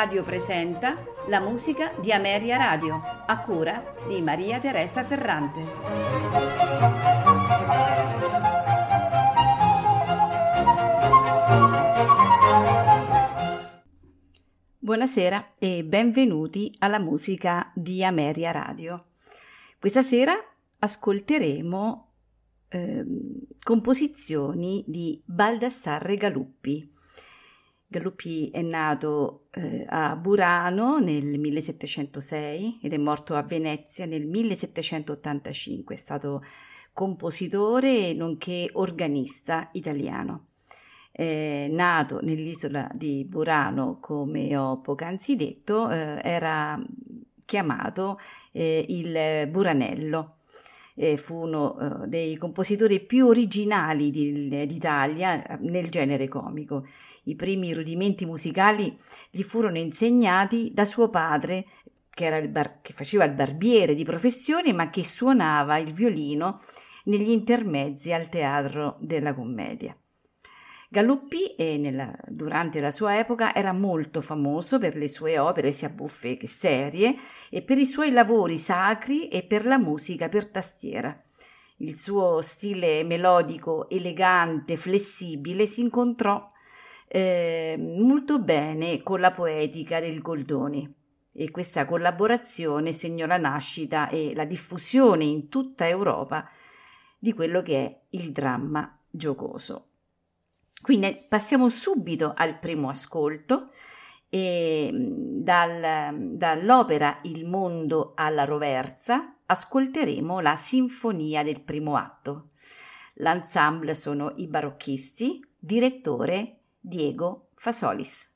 Radio presenta la musica di Ameria Radio, a cura di Maria Teresa Ferrante. Buonasera e benvenuti alla musica di Ameria Radio. Questa sera ascolteremo eh, composizioni di Baldassarre Galuppi Galuppi è nato eh, a Burano nel 1706 ed è morto a Venezia nel 1785. È stato compositore nonché organista italiano. Eh, nato nell'isola di Burano, come ho poc'anzi detto, eh, era chiamato eh, il Buranello eh, fu uno eh, dei compositori più originali di, d'Italia eh, nel genere comico. I primi rudimenti musicali gli furono insegnati da suo padre, che, bar- che faceva il barbiere di professione, ma che suonava il violino negli intermezzi al teatro della commedia. Galuppi, eh, nella, durante la sua epoca, era molto famoso per le sue opere sia buffe che serie e per i suoi lavori sacri e per la musica per tastiera. Il suo stile melodico, elegante, flessibile si incontrò eh, molto bene con la poetica del Goldoni e questa collaborazione segnò la nascita e la diffusione in tutta Europa di quello che è il dramma giocoso. Quindi passiamo subito al primo ascolto e dal, dall'opera Il mondo alla roversa ascolteremo la sinfonia del primo atto. L'ensemble sono i barocchisti, direttore Diego Fasolis.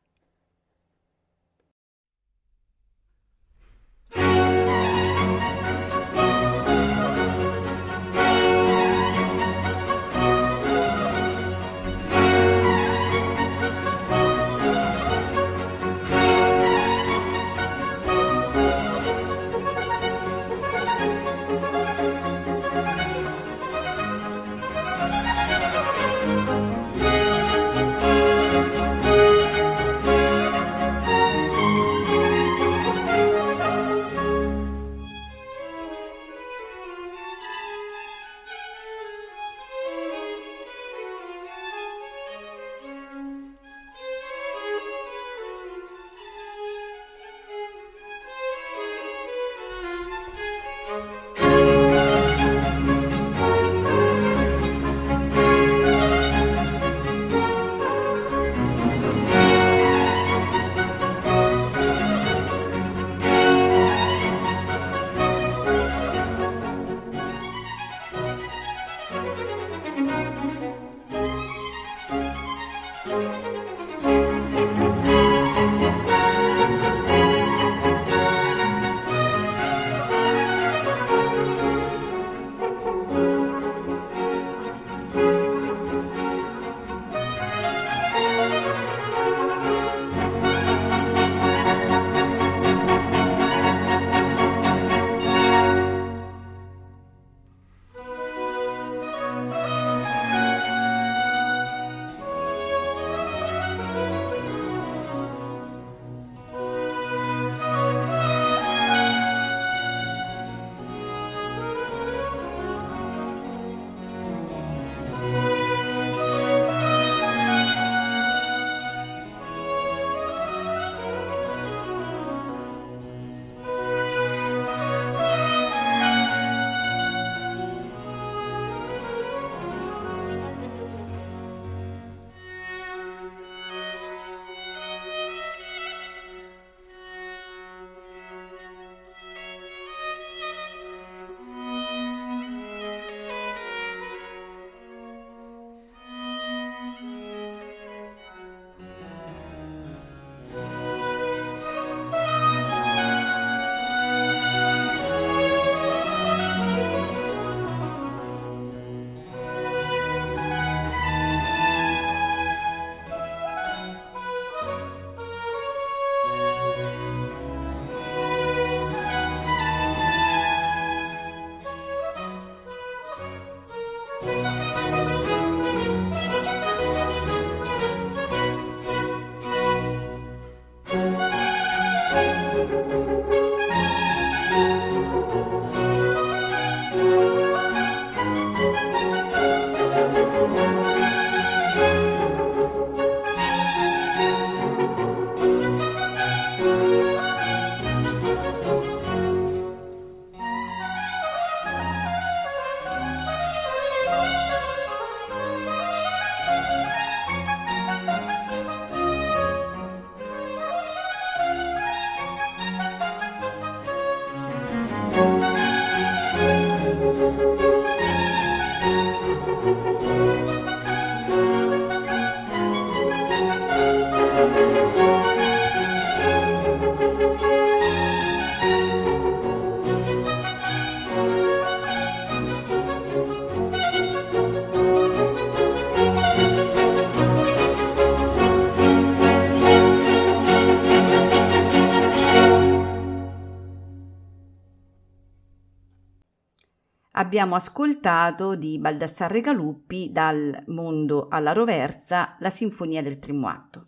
Abbiamo ascoltato di Baldassarre Galuppi dal Mondo alla Roversa la Sinfonia del primo atto.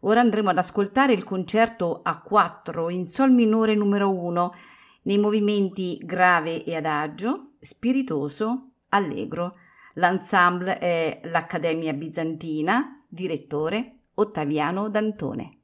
Ora andremo ad ascoltare il concerto A4 in Sol minore numero 1 nei movimenti grave e adagio, spiritoso, allegro. L'ensemble è l'Accademia Bizantina, direttore Ottaviano D'Antone.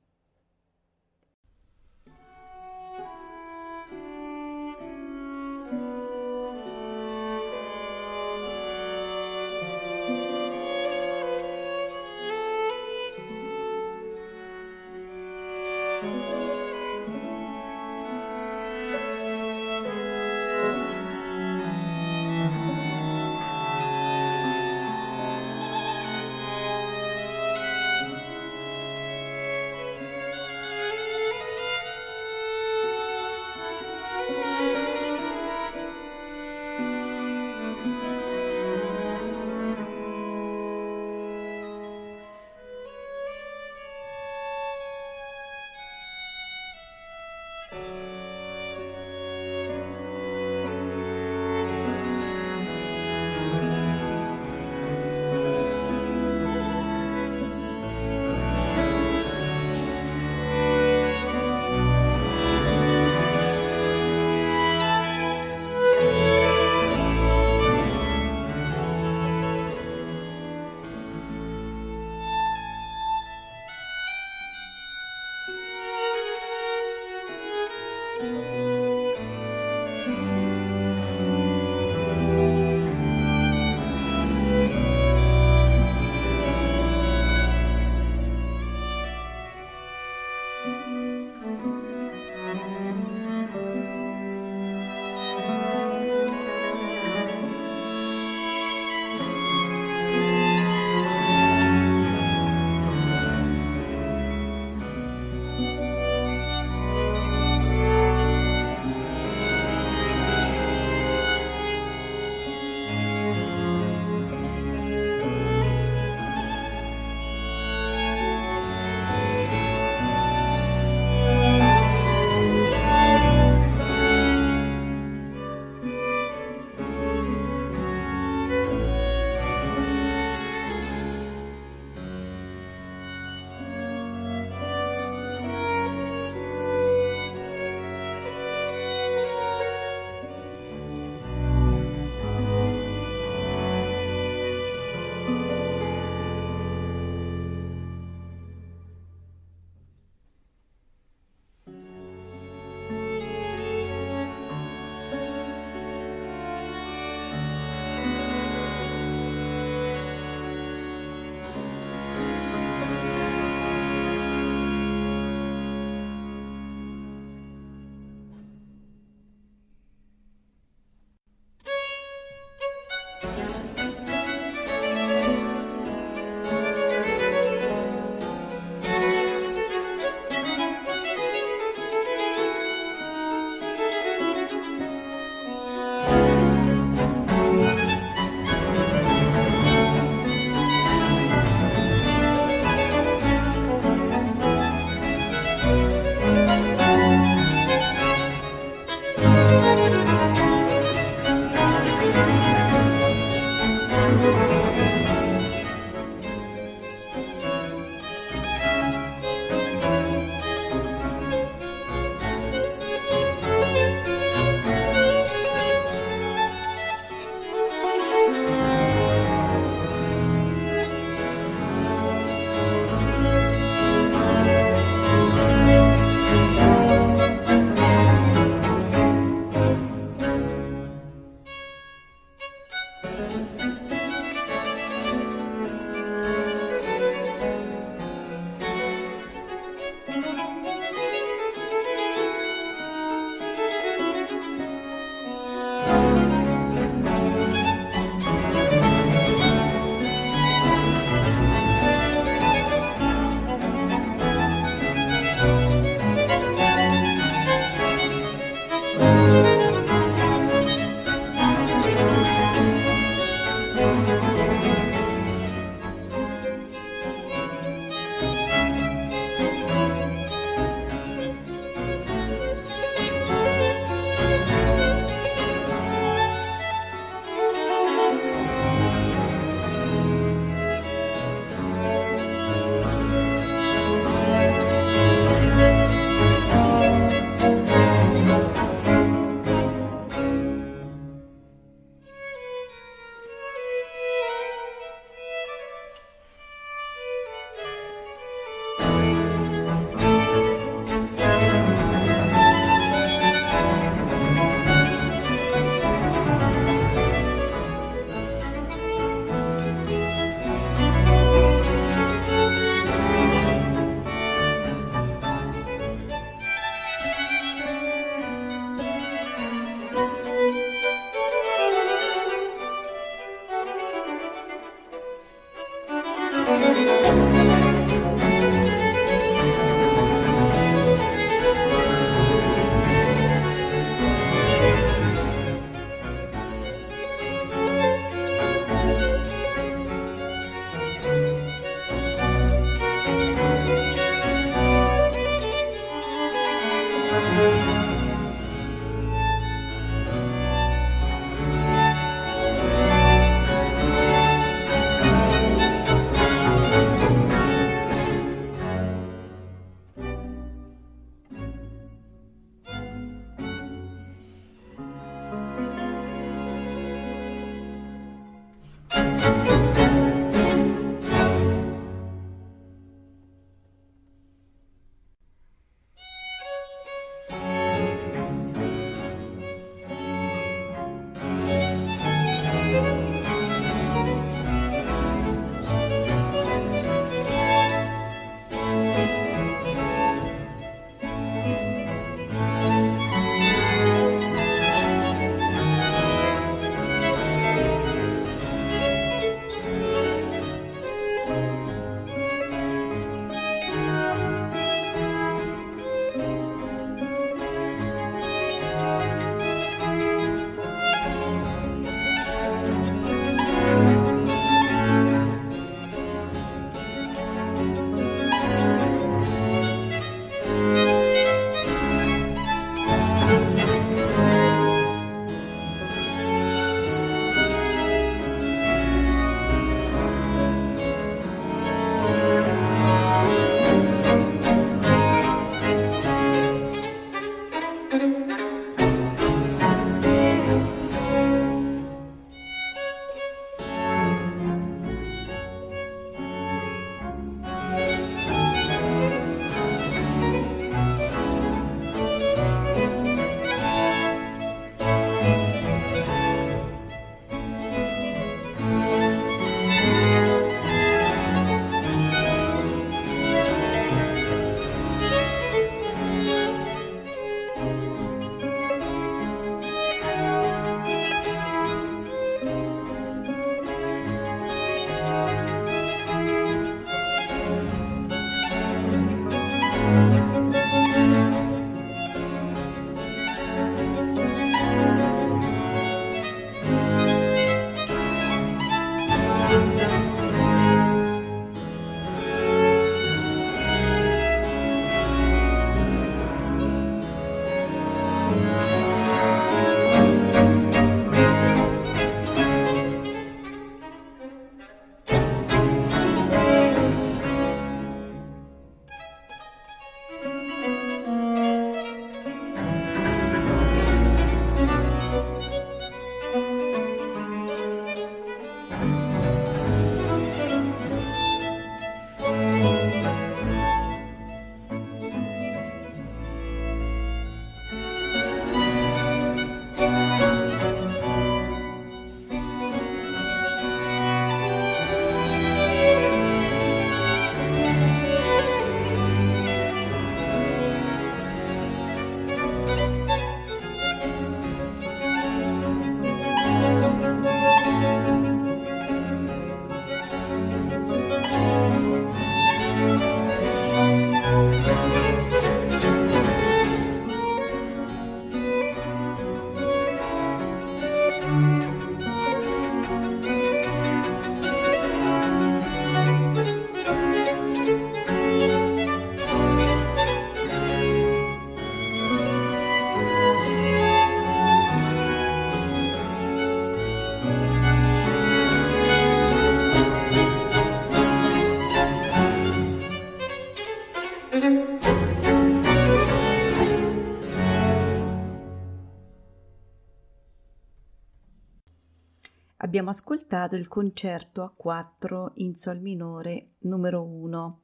Abbiamo ascoltato il concerto a 4 in Sol minore numero 1.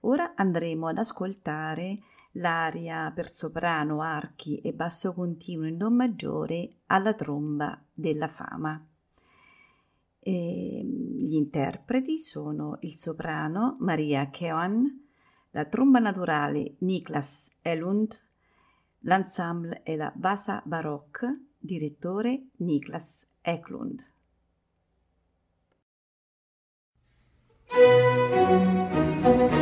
Ora andremo ad ascoltare l'aria per soprano, archi e basso continuo in Do maggiore alla tromba della fama. E gli interpreti sono il soprano Maria Keohan, la tromba naturale Niklas Elund, l'ensemble è la Vasa Baroque, direttore Niklas Eklund. thank you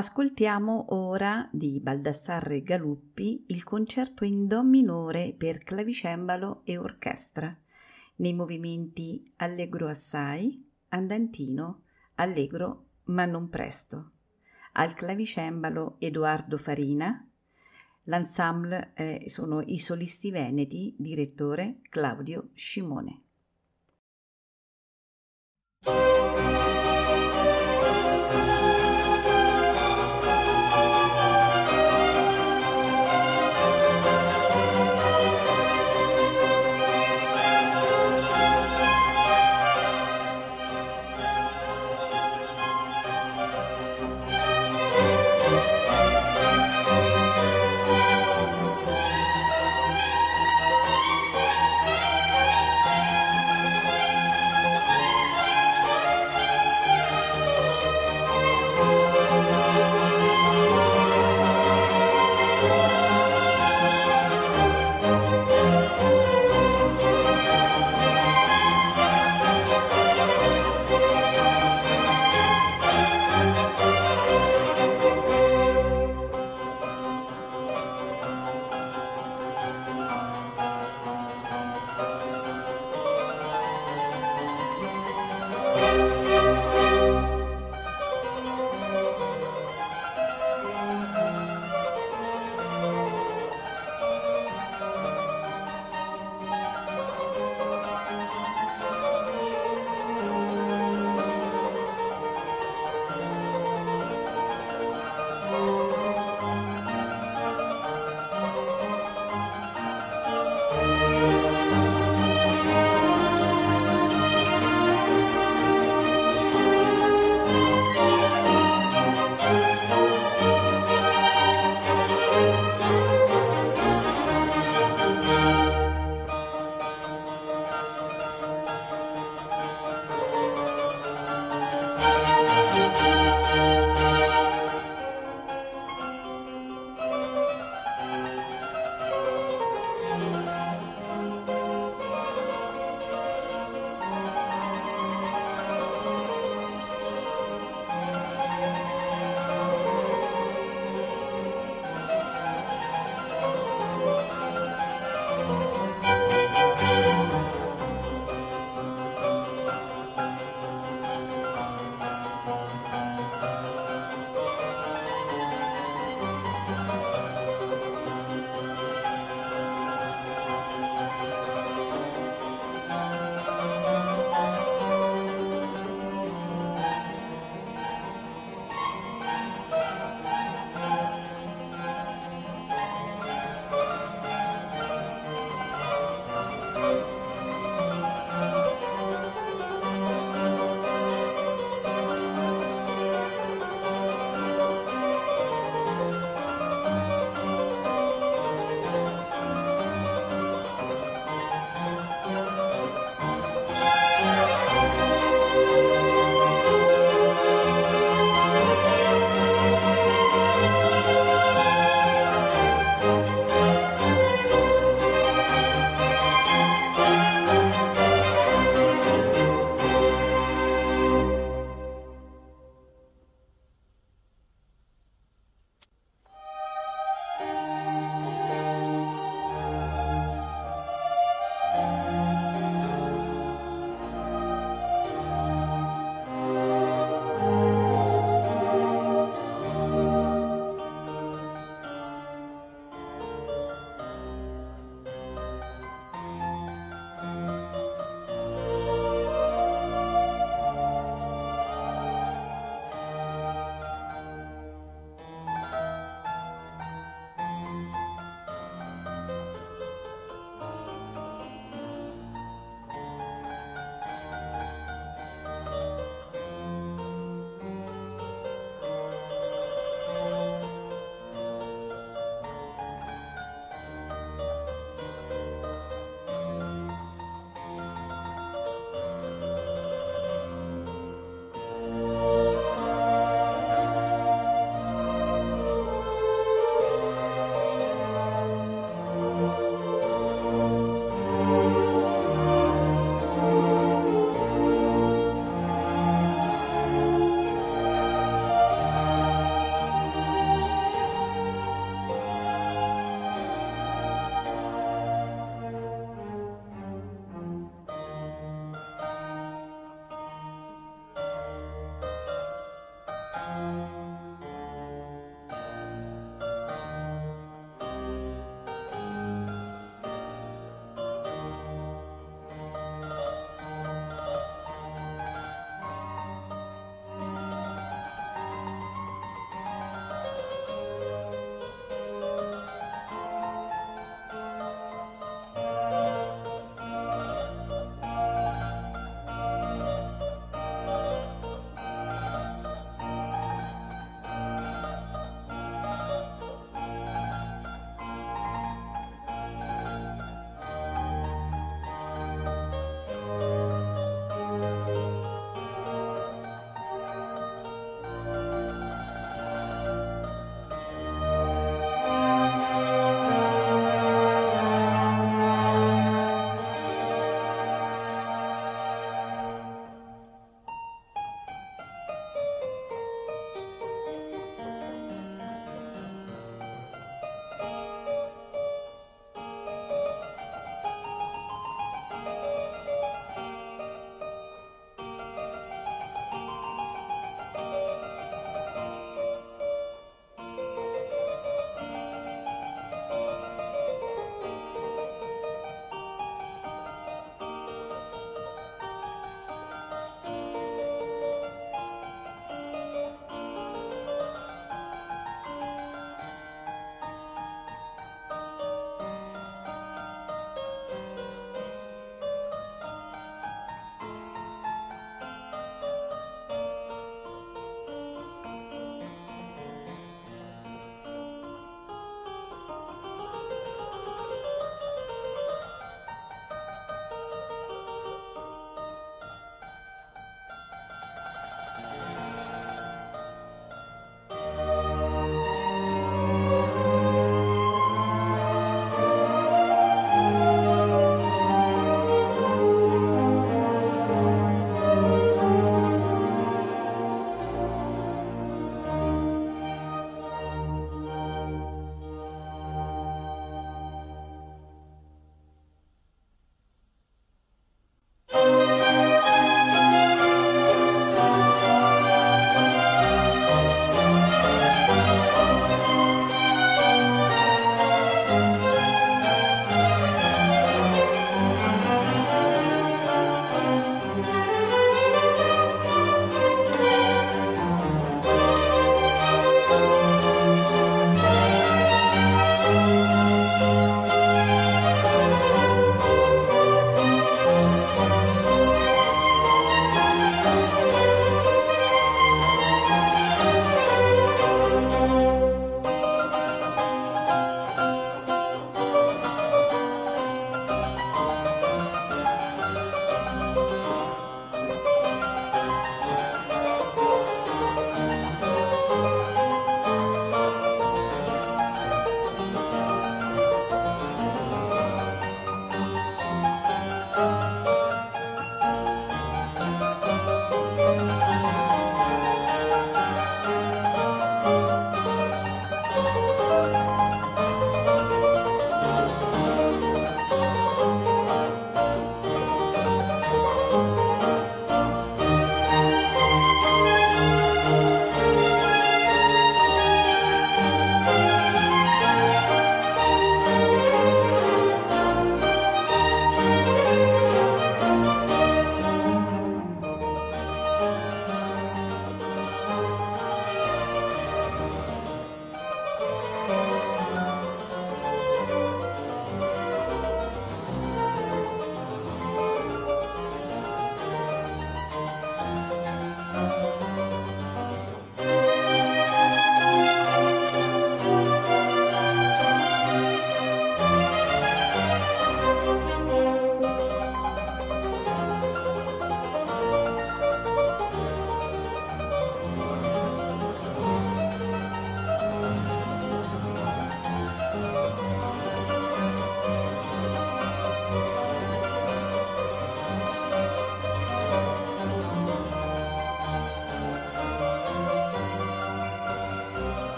Ascoltiamo ora di Baldassarre Galuppi il concerto in Do minore per clavicembalo e orchestra, nei movimenti allegro assai, andantino, allegro ma non presto. Al clavicembalo Edoardo Farina, l'ensemble eh, sono i solisti veneti, direttore Claudio Scimone.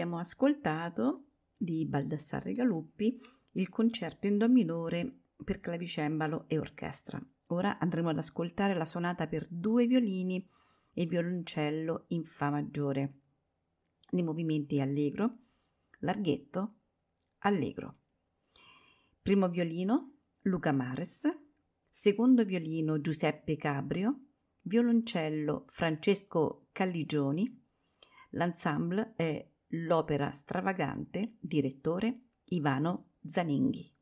Abbiamo ascoltato di Baldassarre Galuppi il concerto in do minore per clavicembalo e orchestra. Ora andremo ad ascoltare la sonata per due violini e violoncello in Fa maggiore, nei movimenti allegro, larghetto, allegro. Primo violino Luca Mares, secondo violino Giuseppe Cabrio, violoncello Francesco Calligioni, l'ensemble è l'Opera Stravagante, direttore Ivano Zaninghi.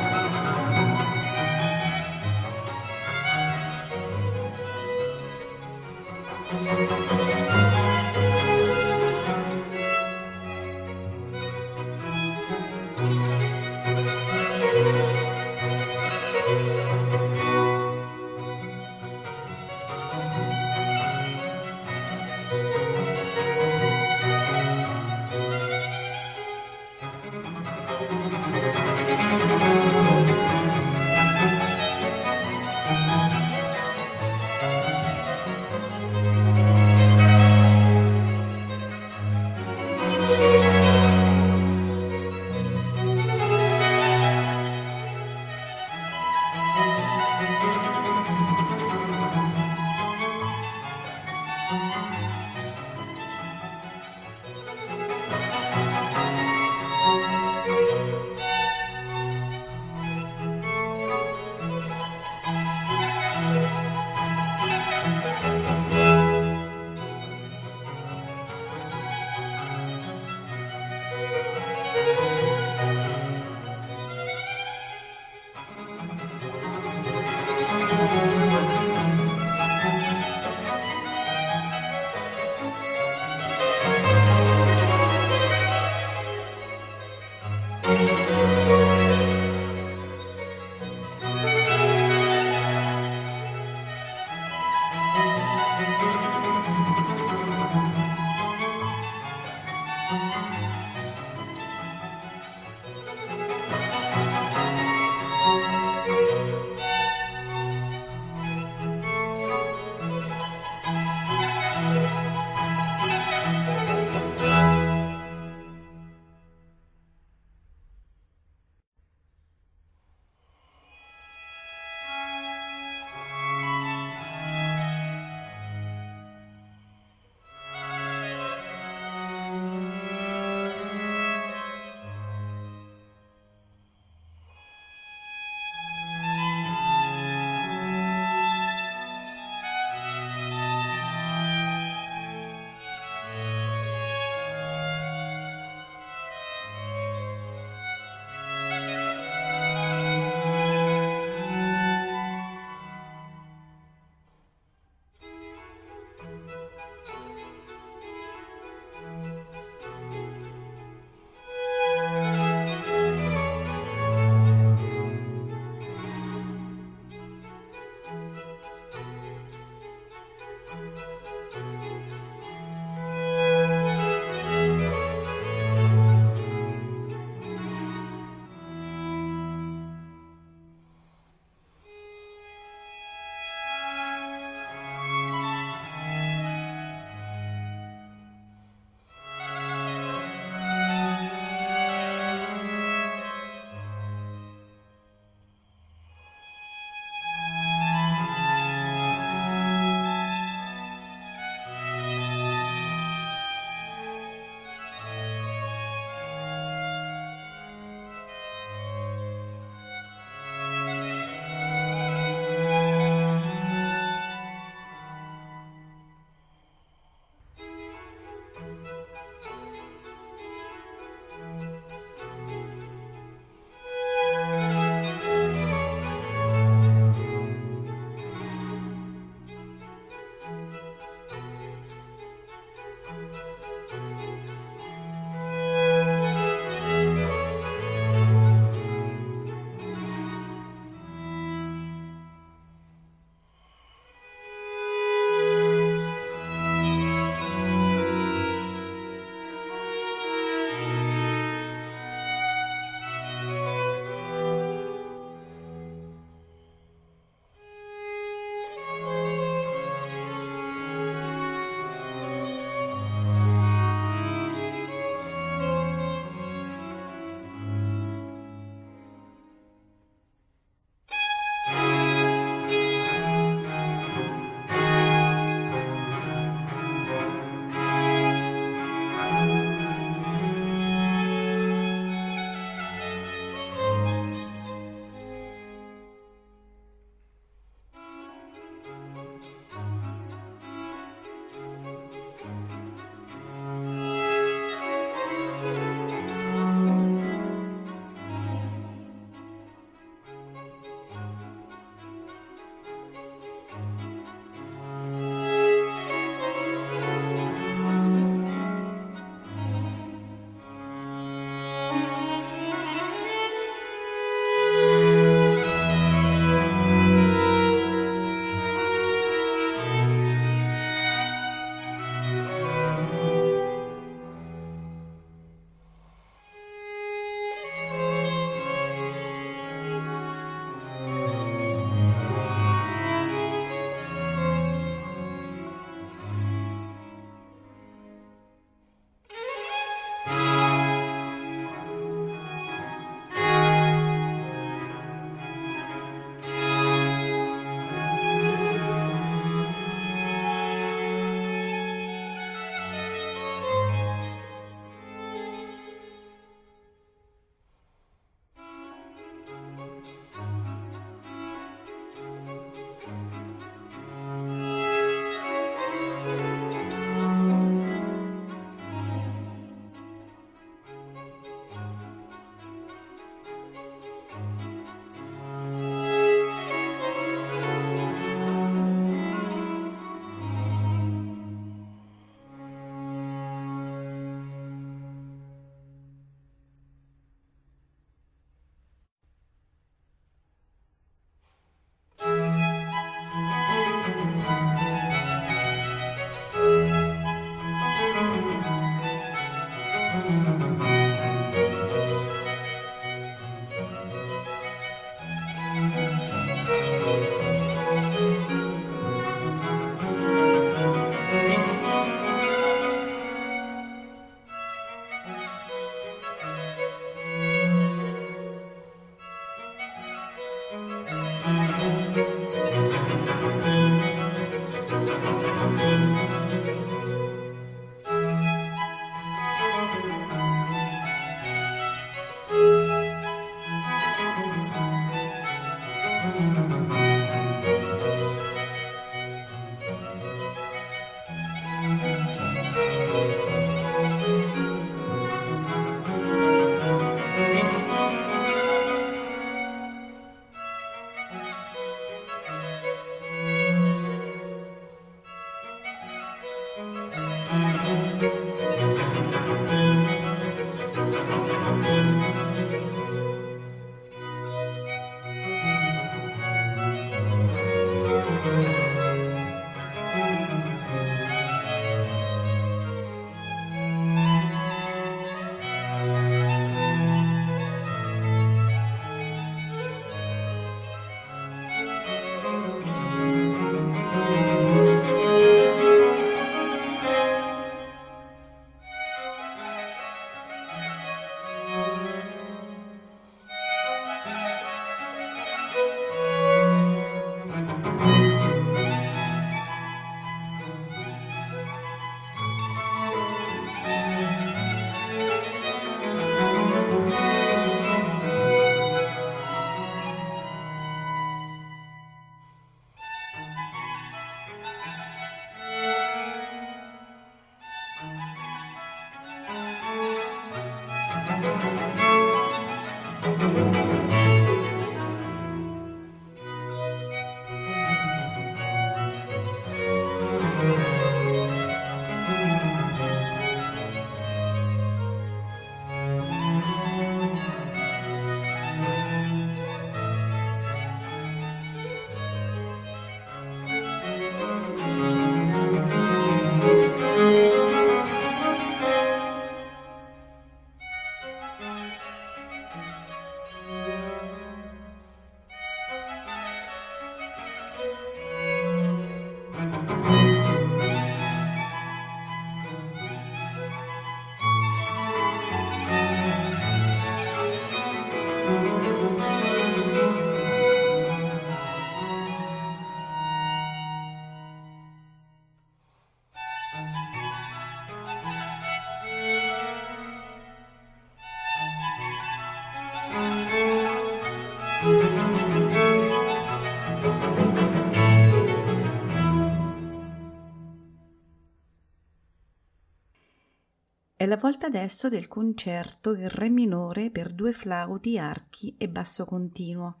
È la volta adesso del concerto in Re minore per due flauti, archi e basso continuo,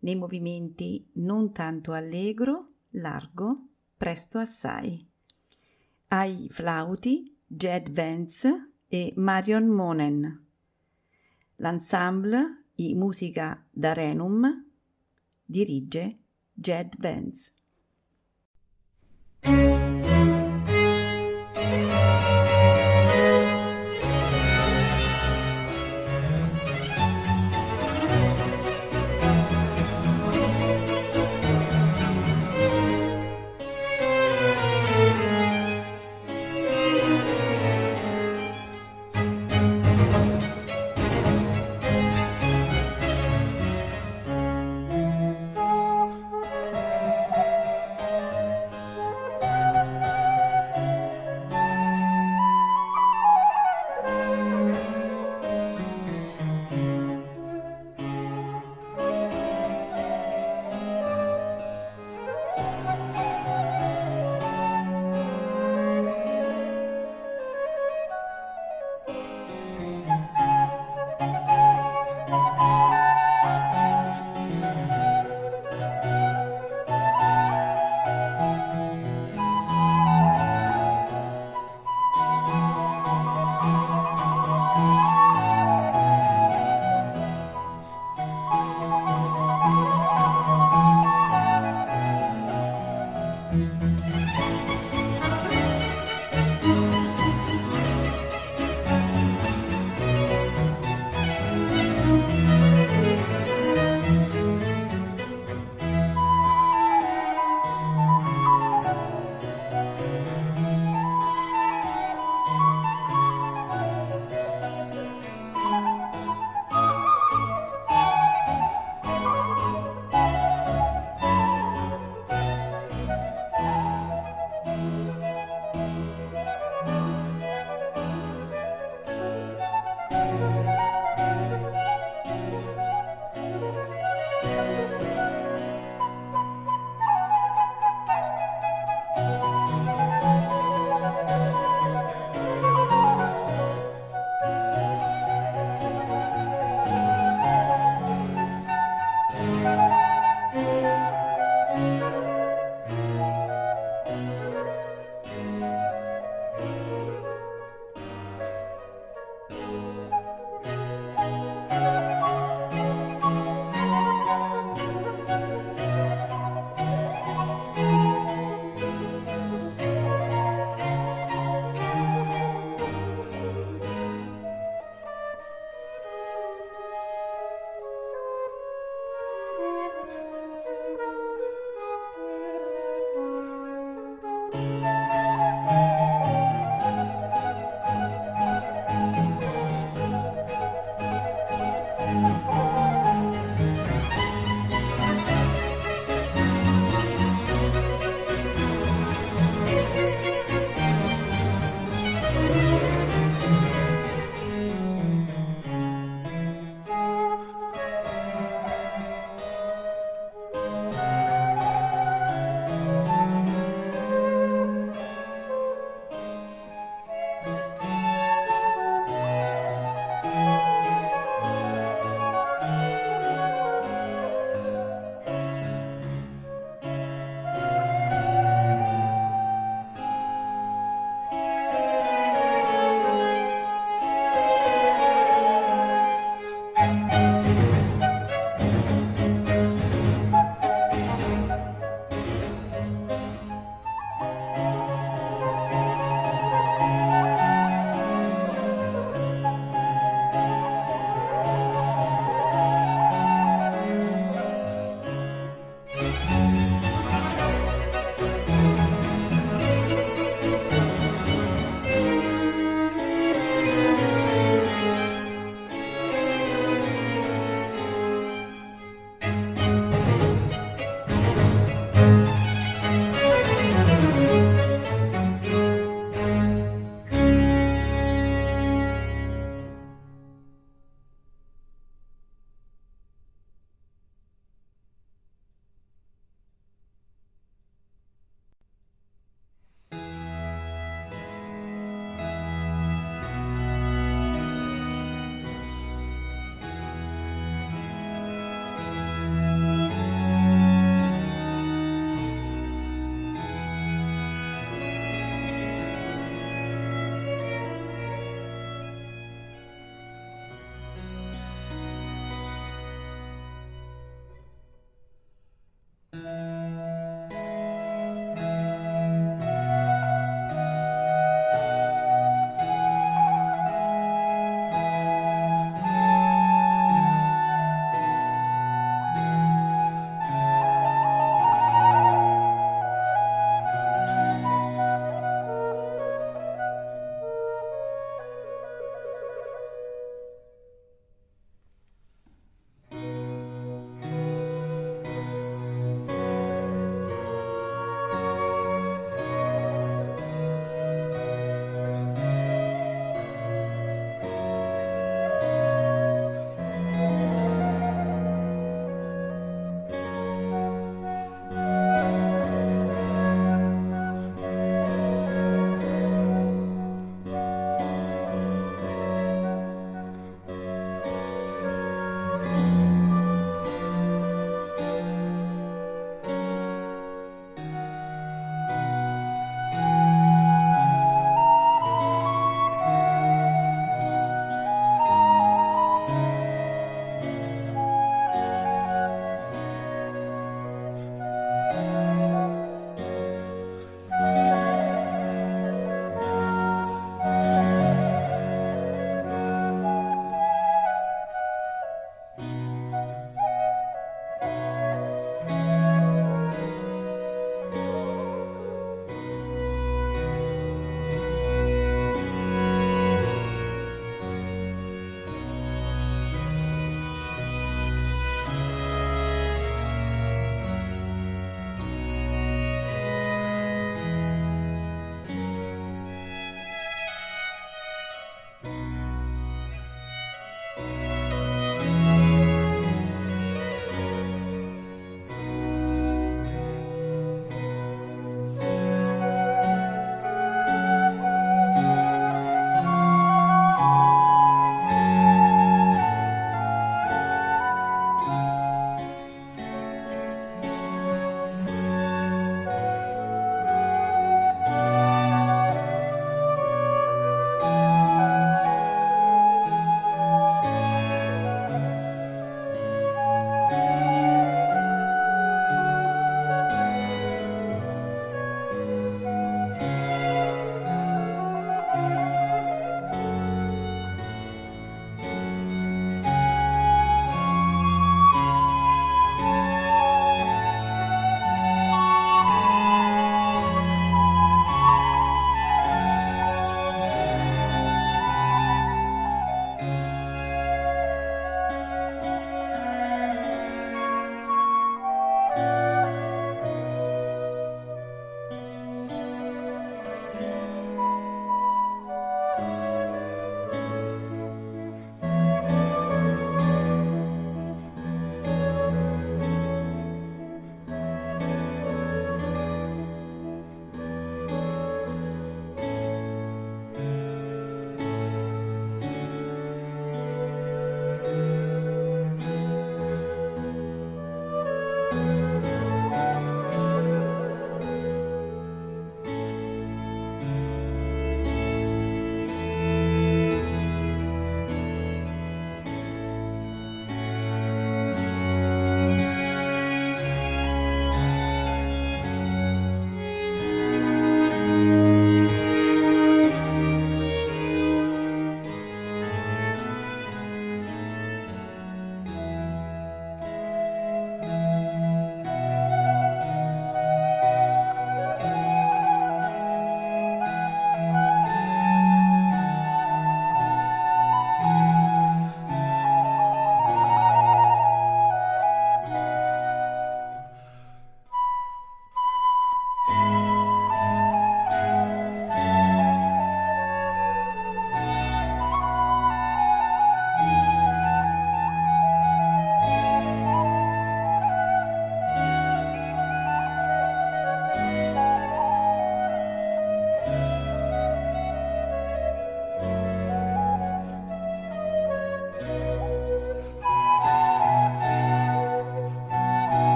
nei movimenti non tanto allegro, largo, presto assai. Ai flauti Jed Vance e Marion Monen. L'ensemble, i musica d'Arenum, dirige Jed Vance.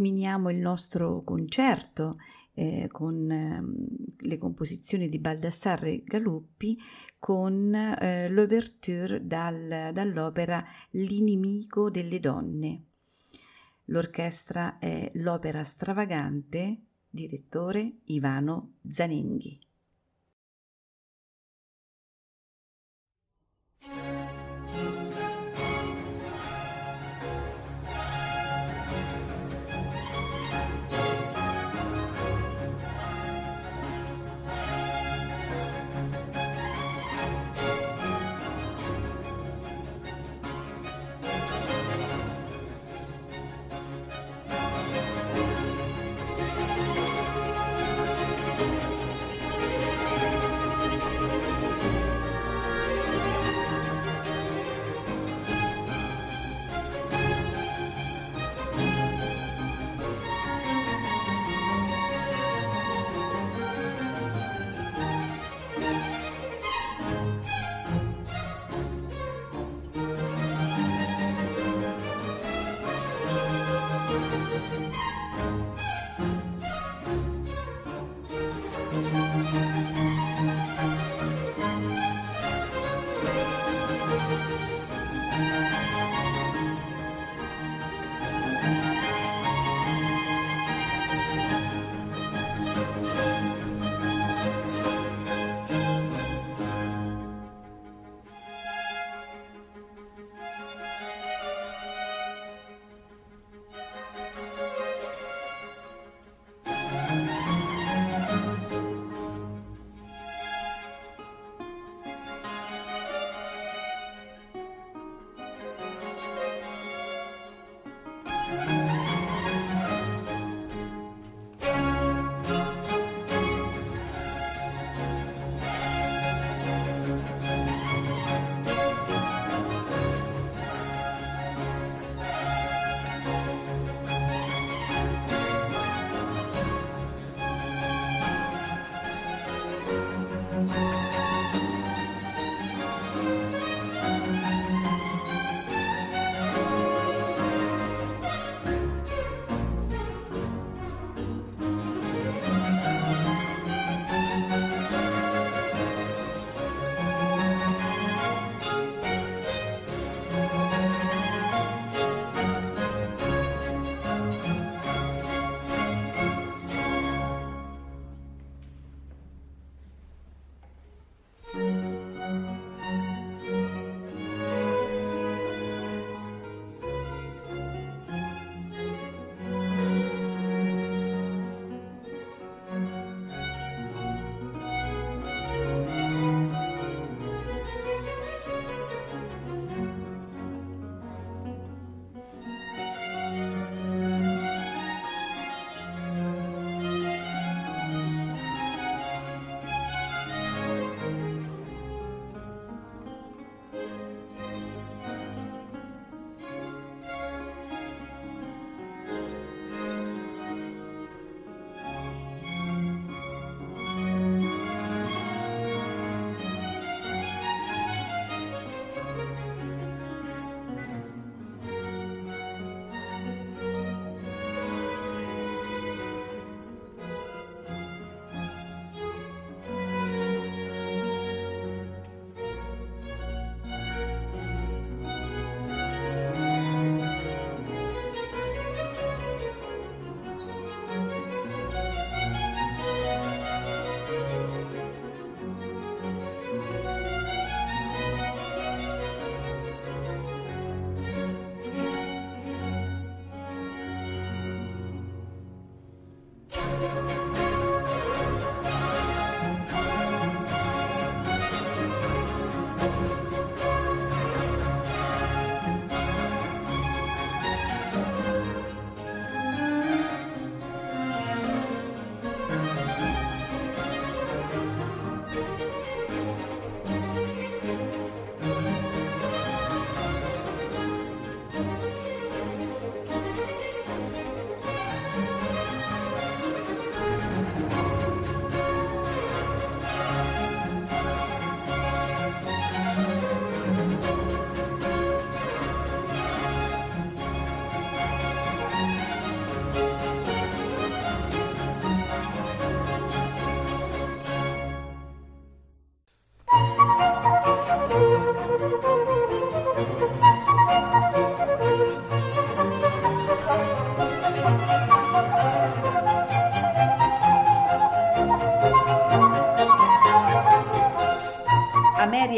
terminiamo il nostro concerto eh, con eh, le composizioni di Baldassarre Galuppi con eh, l'ouverture dal, dall'opera L'inimico delle donne. L'orchestra è l'Opera Stravagante, direttore Ivano Zanenghi.